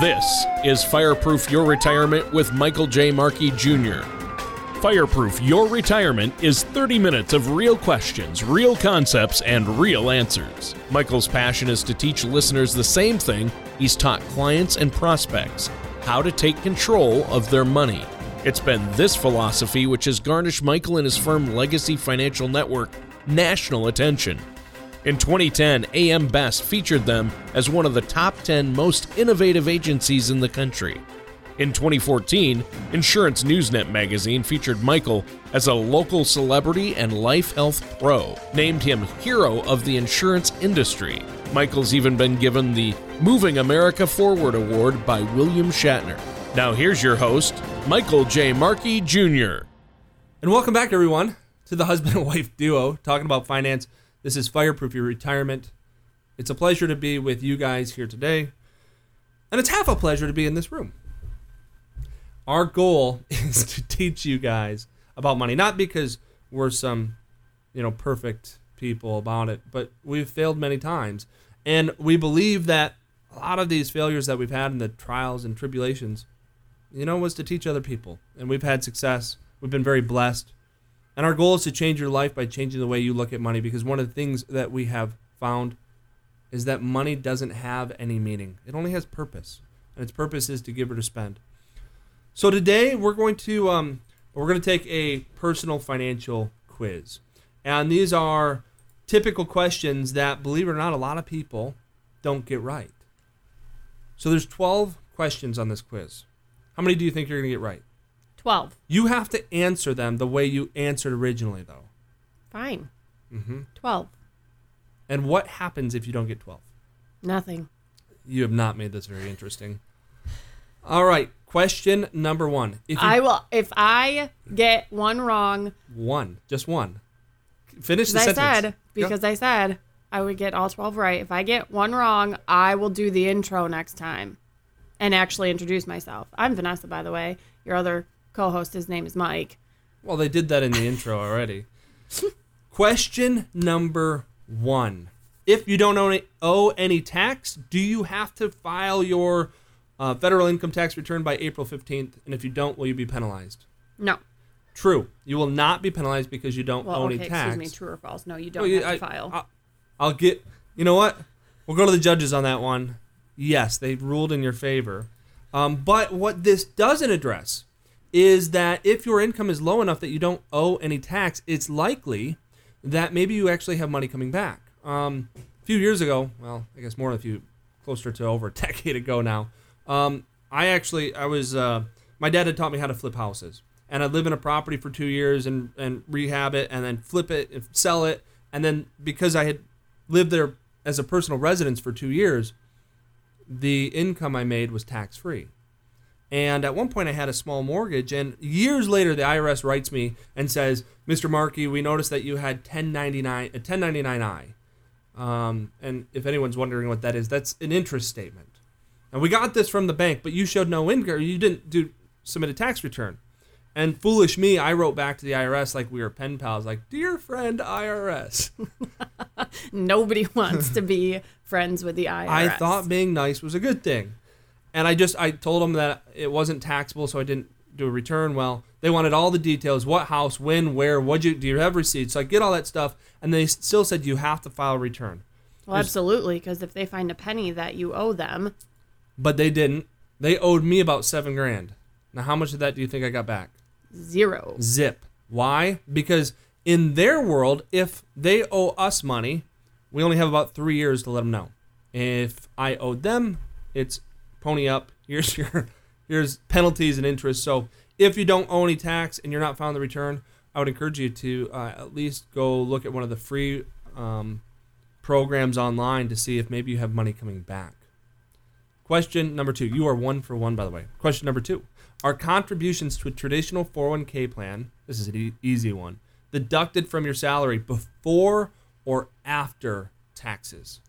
This is Fireproof Your Retirement with Michael J. Markey Jr. Fireproof Your Retirement is 30 minutes of real questions, real concepts, and real answers. Michael's passion is to teach listeners the same thing he's taught clients and prospects how to take control of their money. It's been this philosophy which has garnished Michael and his firm Legacy Financial Network national attention. In 2010, AM Best featured them as one of the top 10 most innovative agencies in the country. In 2014, Insurance Newsnet magazine featured Michael as a local celebrity and life health pro, named him Hero of the Insurance Industry. Michael's even been given the Moving America Forward Award by William Shatner. Now here's your host, Michael J. Markey Jr. And welcome back, everyone, to the husband and wife duo talking about finance. This is Fireproof Your Retirement. It's a pleasure to be with you guys here today. And it's half a pleasure to be in this room. Our goal is to teach you guys about money, not because we're some, you know, perfect people about it, but we've failed many times. And we believe that a lot of these failures that we've had in the trials and tribulations, you know, was to teach other people. And we've had success. We've been very blessed. And our goal is to change your life by changing the way you look at money because one of the things that we have found is that money doesn't have any meaning. It only has purpose. And its purpose is to give or to spend. So today we're going to um, we're going to take a personal financial quiz, and these are typical questions that, believe it or not, a lot of people don't get right. So there's 12 questions on this quiz. How many do you think you're going to get right? 12. You have to answer them the way you answered originally, though. Fine. Mm-hmm. 12. And what happens if you don't get 12? Nothing. You have not made this very interesting. All right, question number one. If you, I will if I get one wrong, one, just one. Finish the because I sentence. said because I said I would get all 12 right. If I get one wrong, I will do the intro next time and actually introduce myself. I'm Vanessa by the way. Your other co-host his name is Mike. Well, they did that in the intro already. Question number one. If you don't owe any, owe any tax, do you have to file your uh, federal income tax return by April 15th? And if you don't, will you be penalized? No. True. You will not be penalized because you don't Well, owe okay, any tax. excuse me, true or false? No, you don't Well, you- have to I- file. I'll, I'll get. You know what? We'll go to the judges on that one. Yes, they ruled in your favor. Um, but what this doesn't address is that if your income is low enough that you don't owe any tax, it's likely that maybe you actually have money coming back. Um, a few years ago, well, I guess more than a few, closer to over a decade ago now, um, I actually, I was, uh, my dad had taught me how to flip houses. And I'd live in a property for two years and, and rehab it and then flip it and sell it. And then because I had lived there as a personal residence for two years, the income I made was tax free. And at one point, I had a small mortgage, and years later, the IRS writes me and says, "Mr. Markey, we noticed that you had 1099 a 1099i." Um, and if anyone's wondering what that is, that's an interest statement. And we got this from the bank, but you showed no income. You didn't do submit a tax return. And foolish me, I wrote back to the IRS like we were pen pals, like, "Dear friend IRS." Nobody wants to be friends with the IRS. I thought being nice was a good thing. And I just I told them that it wasn't taxable, so I didn't do a return. Well, they wanted all the details: what house, when, where, what you do you have receipts? So I get all that stuff, and they still said you have to file a return, Well, absolutely, because if they find a penny that you owe them, but they didn't. They owed me about seven grand. Now, how much of that do you think I got back? zero. Zip. Why? Because in their world, if they owe us money, we only have about three years to let them know. If I owed them, it's pony up. Here's your here's penalties and interest. So if you don't owe any tax and you're not filing the return, I would encourage you to uh, at least go look at one of the free um, programs online to see if maybe you have money coming back. Question number two. You are one for one, by the way. Question number two. Are contributions to a traditional 401k plan, this is an e- easy one, deducted from your salary before or after taxes?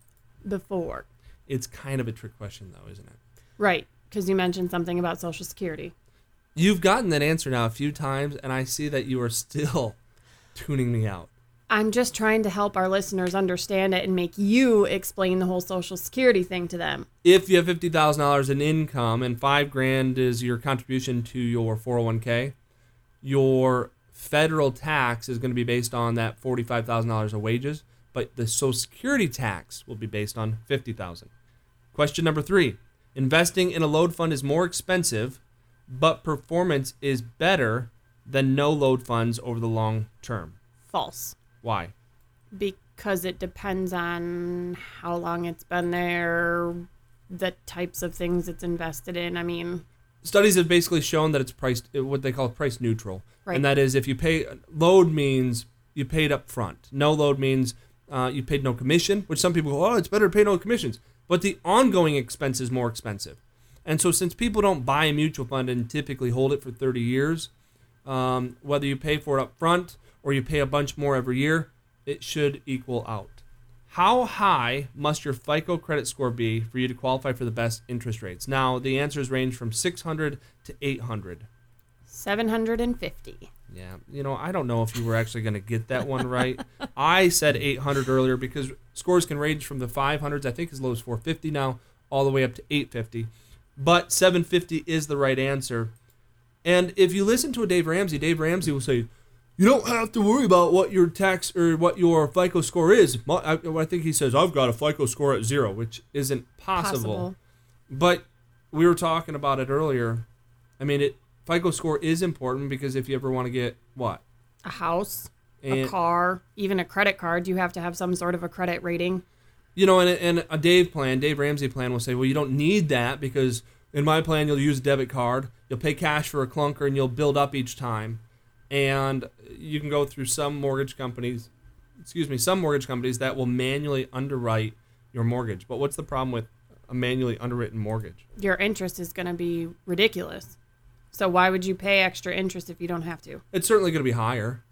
Before. It's kind of a trick question, though, isn't it? Right, because you mentioned something about Social Security. You've gotten that answer now a few times, and I see that you are still tuning me out. I'm just trying to help our listeners understand it and make you explain the whole Social Security thing to them. If you have fifty thousand dollars in income and five grand is your contribution to your 401k, your federal tax is going to be based on that forty-five thousand dollars of wages, but the Social Security tax will be based on fifty thousand. Question number three: Investing in a load fund is more expensive, but performance is better than no load funds over the long term. False. Why? Because it depends on how long it's been there, the types of things it's invested in. I mean, studies have basically shown that it's priced what they call price neutral, Right. and that is if you pay load means you paid up front. No load means uh, you paid no commission, which some people go, oh, it's better to pay no commissions, but the ongoing expense is more expensive. And so, since people don't buy a mutual fund and typically hold it for 30 years, um, whether you pay for it up front or you pay a bunch more every year, it should equal out. How high must your FICO credit score be for you to qualify for the best interest rates? Now, the answers range from 600 to 800. 750. Yeah, you know, I don't know if you were actually going to get that one right. I said 800 earlier because scores can range from the 500s, I think as low as 450 now, all the way up to 850. But 750 is the right answer. And if you listen to a Dave Ramsey, Dave Ramsey will say, you don't have to worry about what your tax or what your FICO score is. I, I think he says, I've got a FICO score at zero, which isn't possible. Possible. But we were talking about it earlier. I mean, it FICO score is important because if you ever want to get what A house, a car, even a credit card, you have to have some sort of a credit rating. you know, and, and a Dave plan, Dave Ramsey plan will say, well, you don't need that because in my plan you'll use a debit card, you'll pay cash for a clunker, and you'll build up each time. And you can go through some mortgage companies, excuse me, some mortgage companies that will manually underwrite your mortgage. But what's the problem with a manually underwritten mortgage? Your interest is going to be ridiculous. So why would you pay extra interest if you don't have to? it's certainly going to be higher,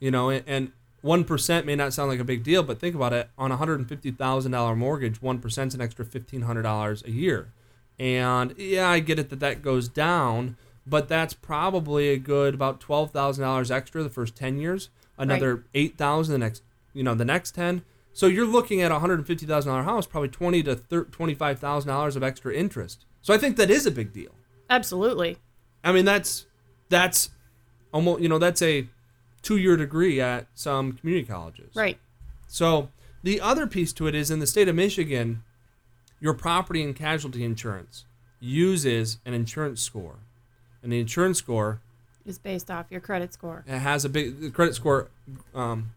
you know, and- one percent may not sound like a big deal, but think about it: on a hundred and fifty thousand dollar mortgage, one percent is an extra fifteen hundred dollars a year, and yeah, I get it that that goes down, but that's probably a good about twelve thousand dollars extra the first ten years, another eight thousand the next, you know, the next ten. So you're looking at a hundred and fifty thousand dollar house, probably twenty to twenty five thousand dollars of extra interest. So I think that is a big deal. Absolutely. I mean, that's that's almost you know that's a two-year degree at some community colleges. Right. So the other piece to it is in the state of Michigan, your property and casualty insurance uses an insurance score, and the insurance score Is based off your credit score. it has a big the credit score um,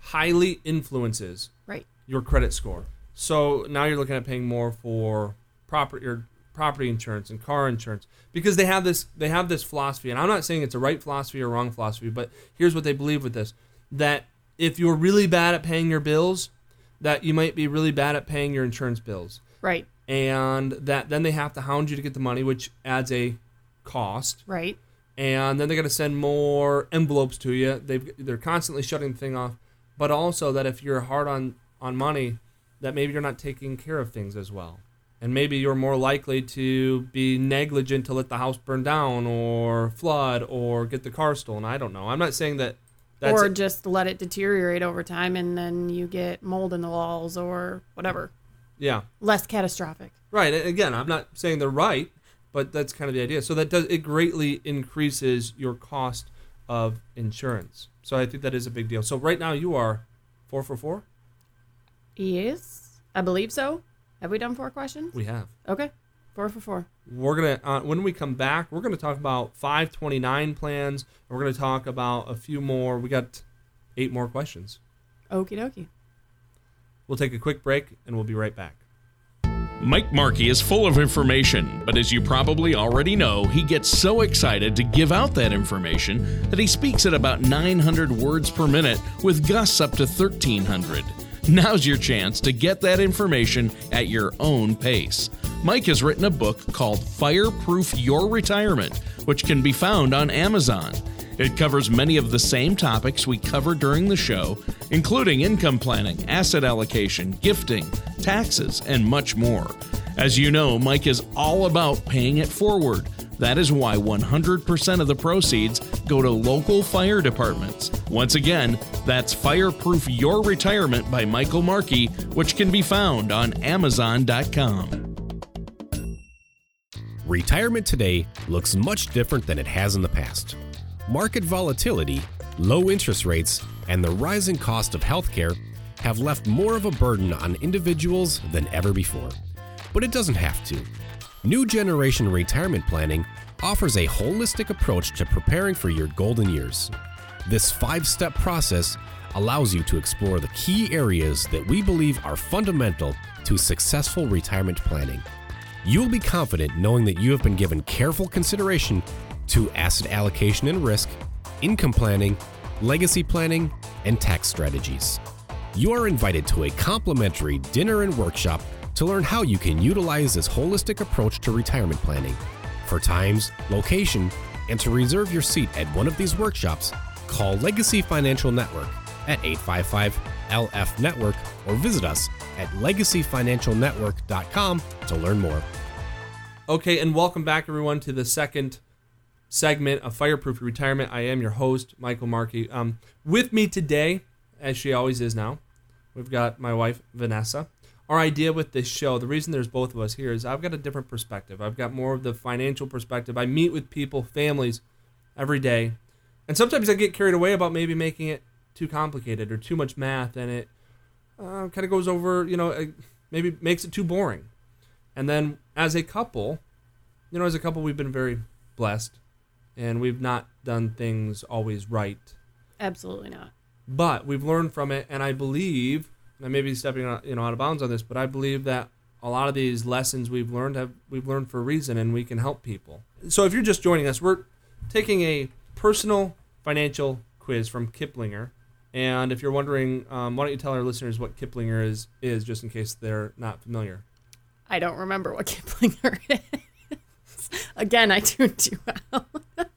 highly influences Right. your credit score. So now you're looking at paying more for property your property insurance and car insurance because they have this they have this philosophy and I'm not saying it's a right philosophy or wrong philosophy, but here's what they believe with this that if you're really bad at paying your bills, that you might be really bad at paying your insurance bills. Right. And that then they have to hound you to get the money, which adds a cost Right. and then they're going to send more envelopes to you. They've, they're constantly shutting the thing off, but also that if you're hard on on money, that maybe you're not taking care of things as well, and maybe you're more likely to be negligent to let the house burn down or flood or get the car stolen. I don't know. I'm not saying that. That's or just let it deteriorate over time and then you get mold in the walls or whatever. yeah, Less catastrophic. right. Again, I'm not saying they're right, but that's kind of the idea. So that does it greatly increases your cost of insurance. So I think that is a big deal. So right now you are four for four. Yes. I believe so. Have we done four questions? We have. Okay. Four for four. We're gonna uh, when we come back, we're gonna talk about 529 plans. And we're gonna talk about a few more. We got eight more questions. Okie dokie. We'll take a quick break and we'll be right back. Mike Markey is full of information, but as you probably already know, he gets so excited to give out that information that he speaks at about 900 words per minute with gusts up to 1300. Now's your chance to get that information at your own pace. Mike has written a book called Fireproof Your Retirement, which can be found on Amazon. It covers many of the same topics we cover during the show, including income planning, asset allocation, gifting, taxes, and much more. As you know, Mike is all about paying it forward, That is why 100% of the proceeds go to local fire departments. Once again, that's Fireproof Your Retirement by Michael Markey, which can be found on Amazon.com. Retirement today looks much different than it has in the past. Market volatility, low interest rates, and the rising cost of healthcare have left more of a burden on individuals than ever before. But it doesn't have to. New Generation Retirement Planning offers a holistic approach to preparing for your golden years. This five step process allows you to explore the key areas that we believe are fundamental to successful retirement planning. You'll be confident knowing that you have been given careful consideration to asset allocation and risk, income planning, legacy planning, and tax strategies. You are invited to a complimentary dinner and workshop to learn how you can utilize this holistic approach to retirement planning. For times, location, and to reserve your seat at one of these workshops, call Legacy Financial Network at 855 LF Network or visit us at legacyfinancialnetwork.com to learn more. Okay, and welcome back, everyone, to the second segment of Fireproof Retirement. I am your host, Michael Markey. Um, with me today, as she always is now, we've got my wife, Vanessa. Our idea with this show, the reason there's both of us here is I've got a different perspective. I've got more of the financial perspective. I meet with people, families, every day. And sometimes I get carried away about maybe making it too complicated or too much math, and it uh, kind of goes over, you know, maybe makes it too boring. And then as a couple, you know, as a couple, we've been very blessed and we've not done things always right. Absolutely not. But we've learned from it, and I believe, I may be stepping you know, out of bounds on this, but I believe that a lot of these lessons we've learned have we've learned for a reason, and we can help people. So if you're just joining us, we're taking a personal financial quiz from Kiplinger. And if you're wondering, um, why don't you tell our listeners what Kiplinger is, is just in case they're not familiar? I don't remember what Kiplinger is. Again, I tuned you out.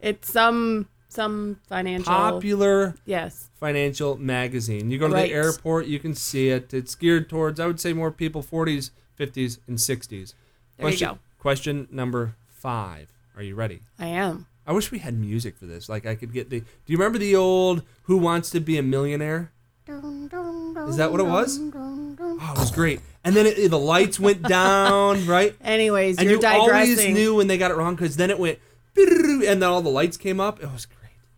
it's some some financial Popular Yes. financial magazine. You go to Right. the airport, you can see it. It's geared towards, I would say, more people 40s, 50s, and 60s. There you question, go. Question number five. Are you ready? I am. I wish we had music for this. Like I could get the. Do you remember the old "Who Wants to Be a Millionaire"? Is that what it was? Oh, it was great. And then it, the lights went down, right? Anyways, And you digressing. always knew when they got it wrong because then it went, and then all the lights came up. It was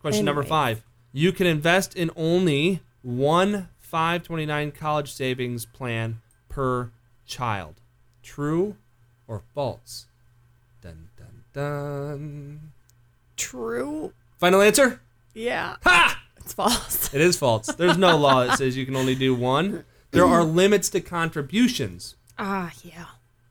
Question number five. You can invest in only one 529 college savings plan per child. True or false? Dun dun dun. True. Final answer? Yeah. Ha! It's false. It is false. There's no law that says you can only do one. There are limits to contributions, Ah, yeah.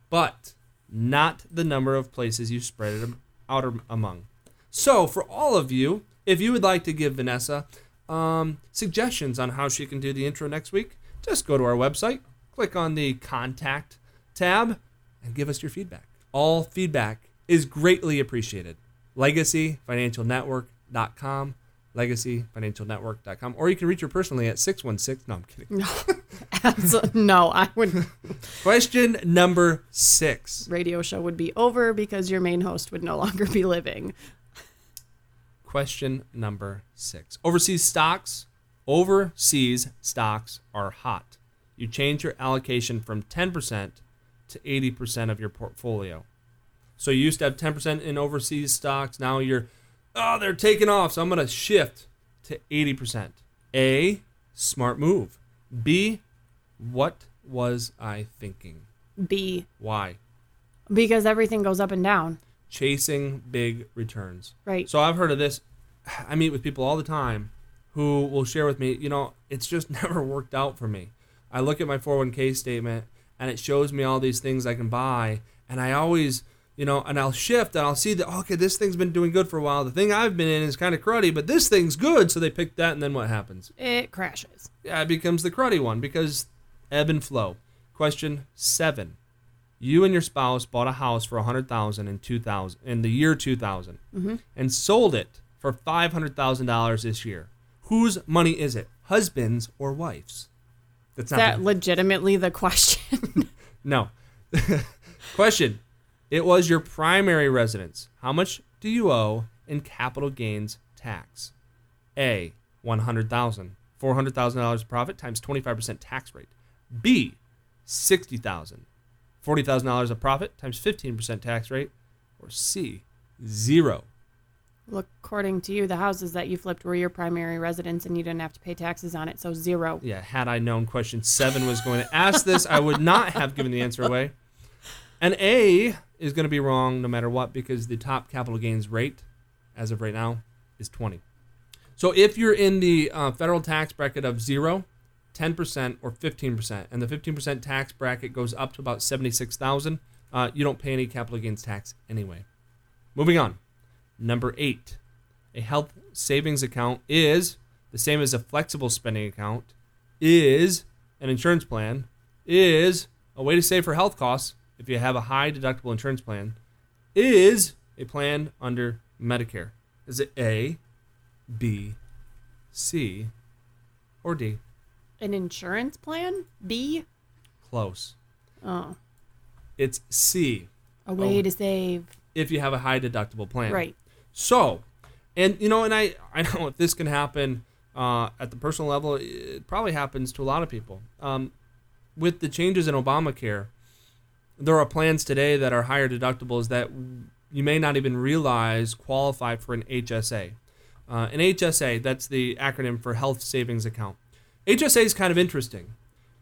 but not the number of places you spread it out among. So, for all of you, if you would like to give Vanessa um, suggestions on how she can do the intro next week, just go to our website, click on the contact tab, and give us your feedback. All feedback is greatly appreciated. LegacyFinancialNetwork.com, LegacyFinancialNetwork.com, or you can reach her personally at 616. No, I'm kidding. No. Absolutely. No, I wouldn't. Question number six. Radio show would be over because your main host would no longer be living. Question number six. Overseas stocks. Overseas stocks are hot. You change your allocation from 10% to 80% of your portfolio. So you used to have 10% in overseas stocks. Now you're, oh, they're taking off. So I'm going to shift to 80%. A, smart move. B, what was I thinking? B Why? because everything goes up and down. Chasing big returns. Right. So I've heard of this. I meet with people all the time who will share with me, you know, it's just never worked out for me. I look at my 401k statement and it shows me all these things I can buy. And I always, you know, and I'll shift and I'll see that, oh, okay, this thing's been doing good for a while. The thing I've been in is kind of cruddy, but this thing's good. So they pick that. And then what happens? It crashes. Yeah, it becomes the cruddy one because ebb and flow. Question seven. You and your spouse bought a house for 100000 in 2000 in the year 2000 mm-hmm. and sold it for $500,000 this year. Whose money is it? Husband's or wife's? That's Is that legitimately the question? no. Question. It was your primary residence. How much do you owe in capital gains tax? A. 100,000. $400,000 profit times 25% tax rate. B. 60,000. $40,000 of profit times 15% tax rate. Or C. Zero. Well, according to you, the houses that you flipped were your primary residence and you didn't have to pay taxes on it, so zero. Yeah, had I known question seven was going to ask this, I would not have given the answer away. And A is going to be wrong no matter what because the top capital gains rate, as of right now, is 20. So if you're in the uh, federal tax bracket of 0, 10%, or 15%, and the 15% tax bracket goes up to about 76,000, uh, you don't pay any capital gains tax anyway. Moving on. Number eight, a health savings account is the same as a flexible spending account, is an insurance plan, is a way to save for health costs if you have a high deductible insurance plan, is a plan under Medicare. Is it A, B, C, or D? An insurance plan? B? Close. Oh, It's C a way Oh. to save. if you have a high deductible plan. Right. So, and you know, and I I know if this can happen uh, at the personal level, it probably happens to a lot of people. Um, with the changes in Obamacare, there are plans today that are higher deductibles that you may not even realize qualify for an HSA. Uh, an HSA, that's the acronym for Health Savings Account. HSA is kind of interesting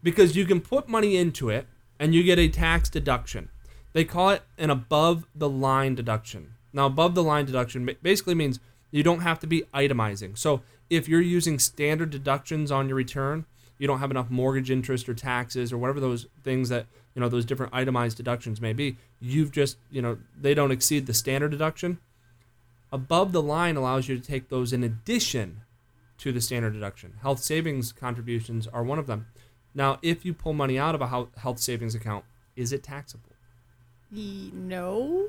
because you can put money into it and you get a tax deduction. They call it an above the line deduction. Now, above the line deduction basically means you don't have to be itemizing. So, if you're using standard deductions on your return, you don't have enough mortgage interest or taxes or whatever those things that, you know, those different itemized deductions may be, you've just, you know, they don't exceed the standard deduction. Above the line allows you to take those in addition to the standard deduction. Health savings contributions are one of them. Now, if you pull money out of a health savings account, is it taxable? No.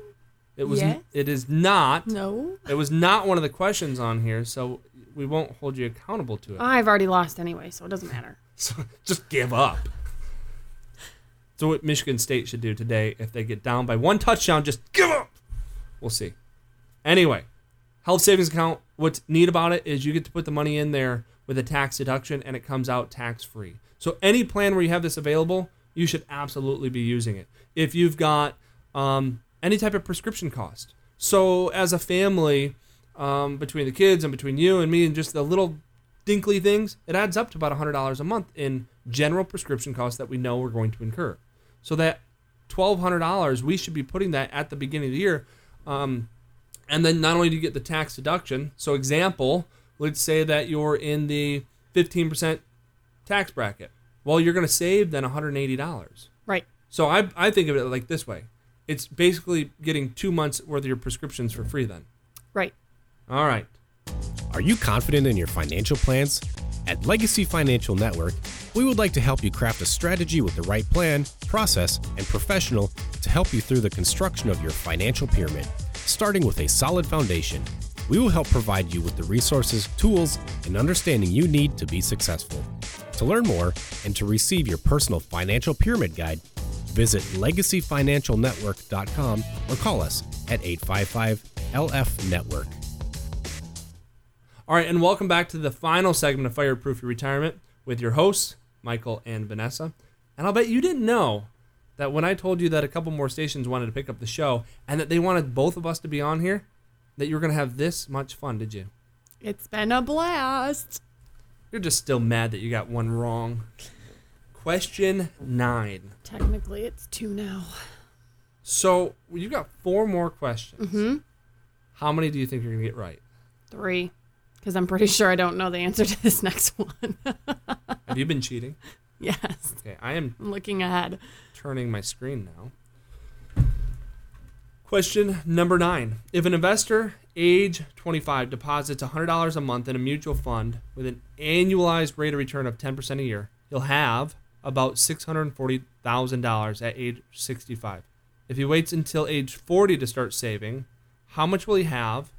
It was. Yes. It is not. No. It was not one of the questions on here, so we won't hold you accountable to it. I've already lost anyway, so it doesn't matter. So just give up. So what Michigan State should do today, if they get down by one touchdown, just give up. We'll see. Anyway, health savings account. What's neat about it is you get to put the money in there with a tax deduction, and it comes out tax free. So any plan where you have this available, you should absolutely be using it. If you've got um, any type of prescription cost, so as a family, um, between the kids and between you and me, and just the little dinkly things, it adds up to about $100 a month in general prescription costs that we know we're going to incur. So that $1,200, we should be putting that at the beginning of the year. Um, and then not only do you get the tax deduction, so example, let's say that you're in the 15% tax bracket. Well, you're going to save then $180. Right. So I, I think of it like this way it's basically getting two months worth of your prescriptions for free then. Right. All right. Are you confident in your financial plans? At Legacy Financial Network, we would like to help you craft a strategy with the right plan, process, and professional to help you through the construction of your financial pyramid, starting with a solid foundation. We will help provide you with the resources, tools, and understanding you need to be successful. To learn more and to receive your personal financial pyramid guide, visit legacyfinancialnetwork.com or call us at 855 LF Network. All right, and welcome back to the final segment of Fireproof Your Retirement with your hosts, Michael and Vanessa. And I'll bet you didn't know that when I told you that a couple more stations wanted to pick up the show and that they wanted both of us to be on here, that you were going to have this much fun, did you? It's been a blast. You're just still mad that you got one wrong. Question nine. Technically, it's two now. So you've got four more questions. Mm-hmm. How many do you think you're going to get right? Three. Because I'm pretty sure I don't know the answer to this next one. Have you been cheating? yes. Okay, I am I'm looking ahead. turning my screen now. Question number nine. If an investor age 25 deposits $100 a month in a mutual fund with an annualized rate of return of 10% a year, he'll have about $640,000 at age 65. If he waits until age 40 to start saving, how much will he have?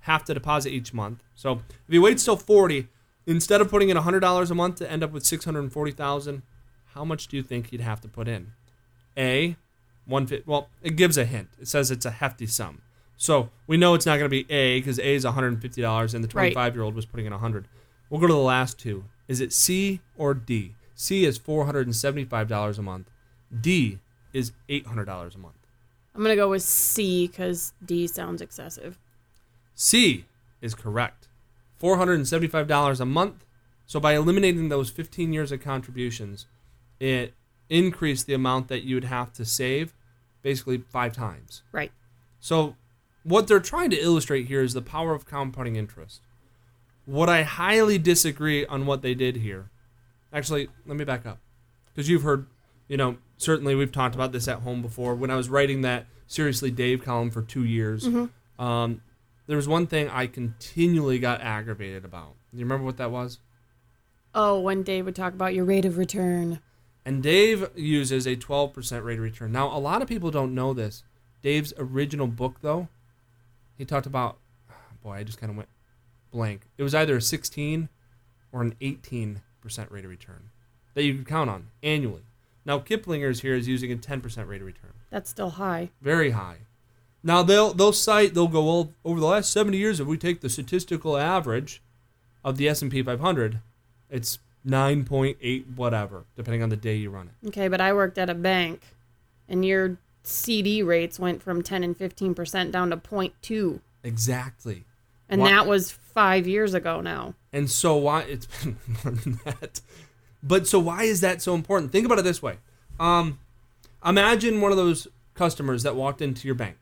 Have to deposit each month. So if he waits till 40, instead of putting in $100 a month to end up with 640,000, how much do you think he'd have to put in? A, One fit. Well, it gives a hint. It says it's a hefty sum. So we know it's not going to be A because A is $150 and the Right. 25 year old was putting in 100. We'll go to the last two. Is it C or D? C is $475 a month. D is $800 a month. I'm gonna go with C because D sounds excessive. C is correct. $475 a month. So by eliminating those 15 years of contributions, it increased the amount that you would have to save basically five times. Right. So what they're trying to illustrate here is the power of compounding interest. What I highly disagree on what they did here. Actually, let me back up. Because you've heard, you know, certainly we've talked about this at home before. When I was writing that Seriously Dave column for two years, um, there was one thing I continually got aggravated about. Do you remember what that was? Oh, when Dave would talk about your rate of return. And Dave uses a 12% rate of return. Now, a lot of people don't know this. Dave's original book, though, he talked about, boy, I just kind of went blank. It was either a 16 or an 18% rate of return that you could count on annually. Now, Kiplinger's here is using a 10% rate of return. That's still high. Very high. Now, they'll, they'll cite, they'll go, well, over the last 70 years, if we take the statistical average of the S&P 500, it's 9.8 whatever, depending on the day you run it. Okay, but I worked at a bank, and your CD rates went from 10 and 15 percent down to 0.2, Exactly. and Why- that was five years ago now. And so why it's been more than that. But so why is that so important? Think about it this way. Um, imagine one of those customers that walked into your bank,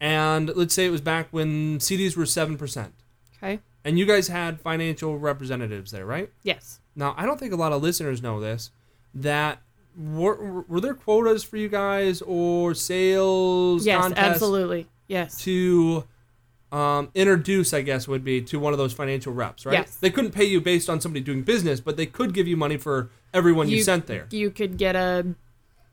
and let's say it was back when CDs were seven percent, Okay. and you guys had financial representatives there, right? Yes. Now I don't think a lot of listeners know this. That were, were there quotas for you guys or sales? Yes, absolutely. Yes. to um, introduce, I guess, would be to one of those financial reps, right? Yes. They couldn't pay you based on somebody doing business, but they could give you money for everyone you, sent there. You could get a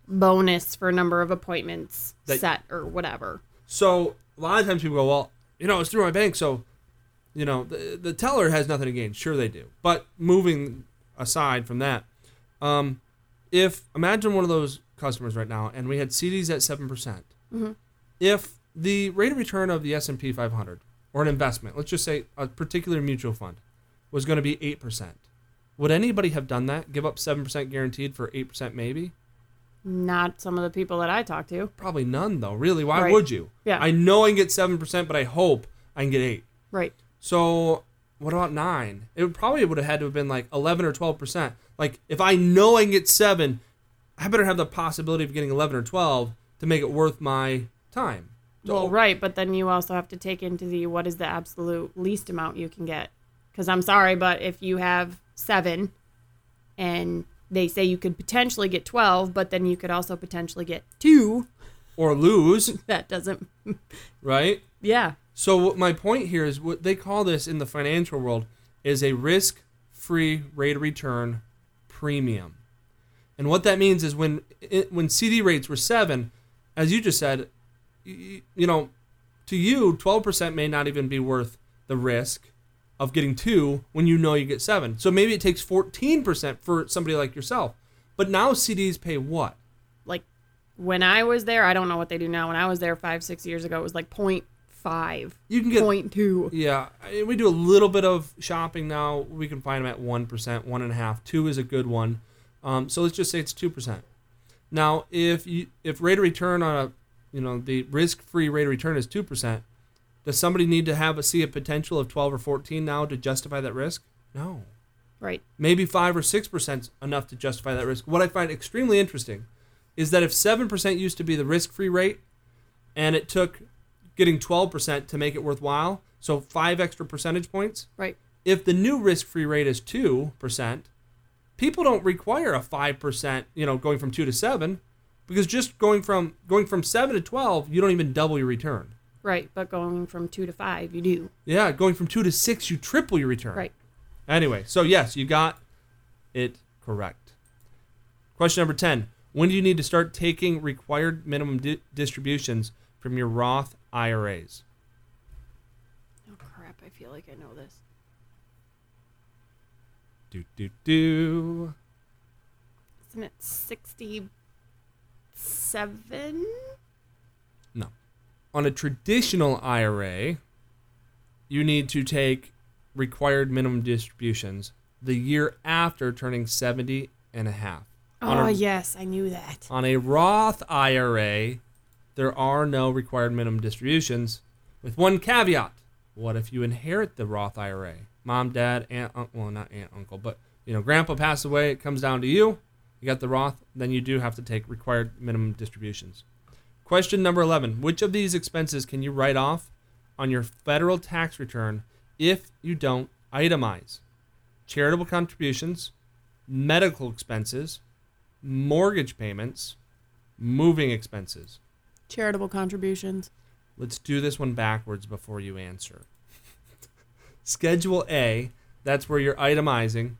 bonus for a number of appointments That- set or whatever. So a lot of times people go, well, you know, it's through my bank, so you know, the, the teller has nothing to gain. Sure, they do. But moving aside from that, um, if imagine one of those customers right now, and we had CDs at 7 percent. If the rate of return of the S and P 500 or an investment, let's just say a particular mutual fund, was going to be eight percent, would anybody have done that? Give up seven percent guaranteed for eight percent, maybe? Not some of the people that I talk to. Probably none, though. Really, why Right. would you? Yeah. I know I can get seven percent, but I hope I can get eight. Right. So what about nine? It would probably would have had to have been like eleven or twelve percent. Like if I know I can get seven, I better have the possibility of getting eleven or twelve to make it worth my time. Well, right, but then you also have to take into the what is the absolute least amount you can get. Because I'm sorry, but if you have seven and they say you could potentially get 12, but then you could also potentially get two, Or lose, that doesn't, right? yeah. So what my point here is what they call this in the financial world is a risk-free rate of return premium. And what that means is when it, when CD rates were 7, as you just said, y- you know, to you 12% may not even be worth the risk of getting 2 when you know you get 7. So maybe it takes 14% for somebody like yourself. But now CDs pay what? Like when I was there, I don't know what they do now. When I was there five, six years ago, it was like 0.5, You can get 0.2. Yeah, I- we do a little bit of shopping now. We can find them at one percent, one and a half. Two is a good one. Um, so let's just say it's two percent. Now, if you if rate of return on a, you know, the risk-free rate of return is two percent, does somebody need to have a see a potential of twelve or fourteen now to justify that risk? No. Right. Maybe five or six percent enough to justify that risk. What I find extremely interesting is that if seven percent used to be the risk-free rate, and it took getting twelve percent to make it worthwhile, so five extra percentage points. Right. If the new risk-free rate is two percent, people don't require a five percent. You know, going from two to seven, because just going from going from seven to twelve, you don't even double your return. Right. But going from two to five, you do. Yeah, going from two to six, you triple your return. Right. Anyway, so yes, you got it correct. Question number 10. When do you need to start taking required minimum di- distributions from your Roth IRAs? Oh, crap. I feel like I know this. Do, do, do. Isn't it 67. No. On a traditional IRA, you need to take required minimum distributions the year after turning 70 and a half. Oh a- yes, I knew that. On a Roth IRA, there are no required minimum distributions, with one caveat. What if you inherit the Roth IRA? Mom, dad, aunt, uncle, well, not aunt, uncle, but you know, grandpa passed away, it comes down to you. You got the Roth, then you do have to take required minimum distributions. Question number 11. Which of these expenses can you write off on your federal tax return if you don't itemize? Charitable contributions, medical expenses, mortgage payments, moving expenses. Charitable contributions. Let's do this one backwards before you answer. Schedule A, that's where you're itemizing.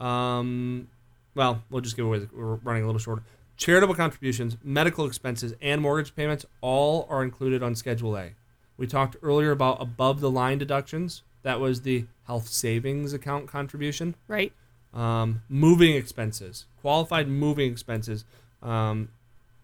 Um, well, we'll just give away, the, we're running a little short. Charitable contributions, medical expenses, and mortgage payments all are included on Schedule A. We talked earlier about above the line deductions. That was the health savings account contribution Right. um, moving expenses, qualified moving expenses. Um,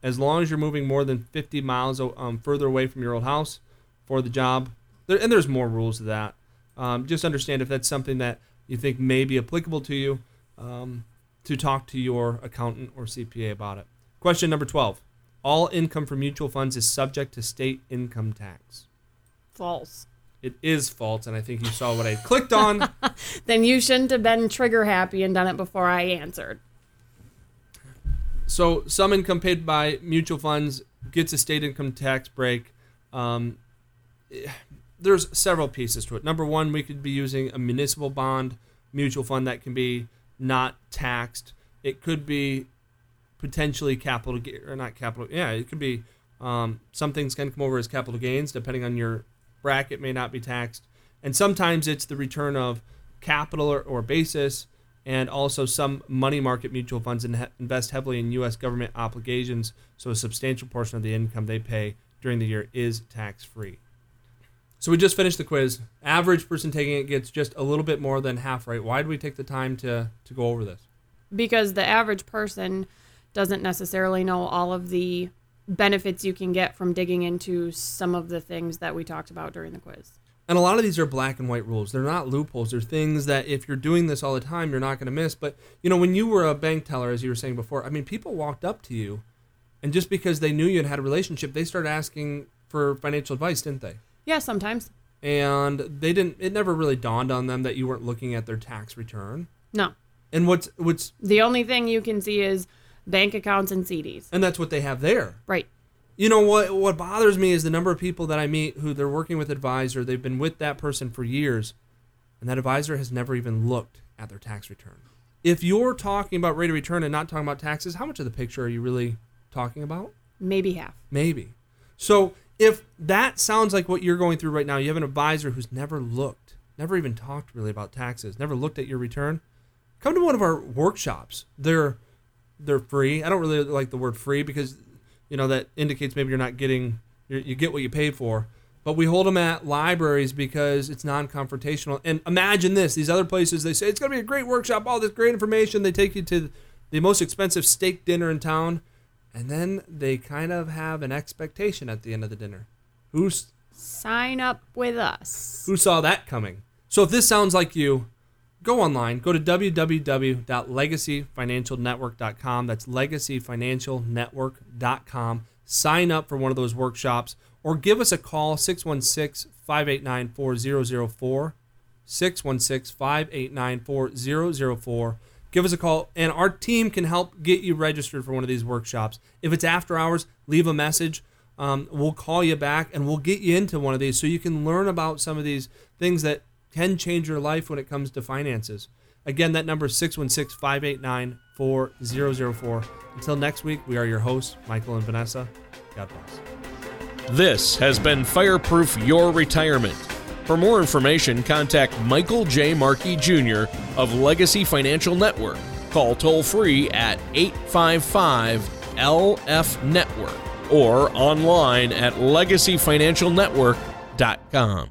as long as you're moving more than 50 miles um, further away from your old house for the job, there, and there's more rules to that. Um, just understand if that's something that you think may be applicable to you, um, to talk to your accountant or CPA about it. Question number 12. All income from mutual funds is subject to state income tax. False. It is false, and I think you saw what I clicked on. Then you shouldn't have been trigger happy and done it before I answered. So some income paid by mutual funds gets a state income tax break. Um, there's several pieces to it. Number one, we could be using a municipal bond mutual fund that can be not taxed. It could be potentially capital ga- or not capital. Yeah, it could be um, some things can come over as capital gains depending on your bracket may not be taxed, and sometimes it's the return of capital or, or basis, and also some money market mutual funds in, invest heavily in U.S. government obligations, so a substantial portion of the income they pay during the year is tax free. So we just finished the quiz. Average person taking it gets just a little bit more than half right. Why do we take the time to to go over this? Because the average person doesn't necessarily know all of the benefits you can get from digging into some of the things that we talked about during the quiz. And a lot of these are black and white rules. They're not loopholes. They're things that if you're doing this all the time, you're not going to miss. But, you know, when you were a bank teller, as you were saying before, I mean, people walked up to you, and just because they knew you and had a relationship, they started asking for financial advice, didn't they? Yeah, sometimes. And they didn't, it never really dawned on them that you weren't looking at their tax return. No. And what's, what's, The only thing you can see is bank accounts and CDs. and that's what they have there. Right. you know what what bothers me is the number of people that I meet who they're working with advisor, they've been with that person for years, and that advisor has never even looked at their tax return. If you're talking about rate of return and not talking about taxes, how much of the picture are you really talking about? Maybe half. Maybe. So if that sounds like what you're going through right now, you have an advisor who's never looked, never even talked really about taxes, never looked at your return, come to one of our workshops. They're they're free. I don't really like the word free because you know that indicates maybe you're not getting you you get what you paid for. But we hold them at libraries because it's non-confrontational. And imagine this: these other places they say it's going to be a great workshop, all this great information. They take you to the most expensive steak dinner in town, and then they kind of have an expectation at the end of the dinner. Who's Sign up with us. who saw that coming? So if this sounds like you, go online. Go to www.legacyfinancialnetwork.com. That's legacyfinancialnetwork.com. Sign up for one of those workshops or give us a call 616 589 4004. 616 589 4004. Give us a call, and our team can help get you registered for one of these workshops. If it's after hours, leave a message. Um, we'll call you back and we'll get you into one of these so you can learn about some of these things that can change your life when it comes to finances. Again, that number is 616 589 4004. Until next week, we are your hosts, Michael and Vanessa. God bless. This has been Fireproof Your Retirement. For more information, contact Michael J. Markey Jr. of Legacy Financial Network. Call toll free at 855 LF Network or online at legacyfinancialnetwork.com.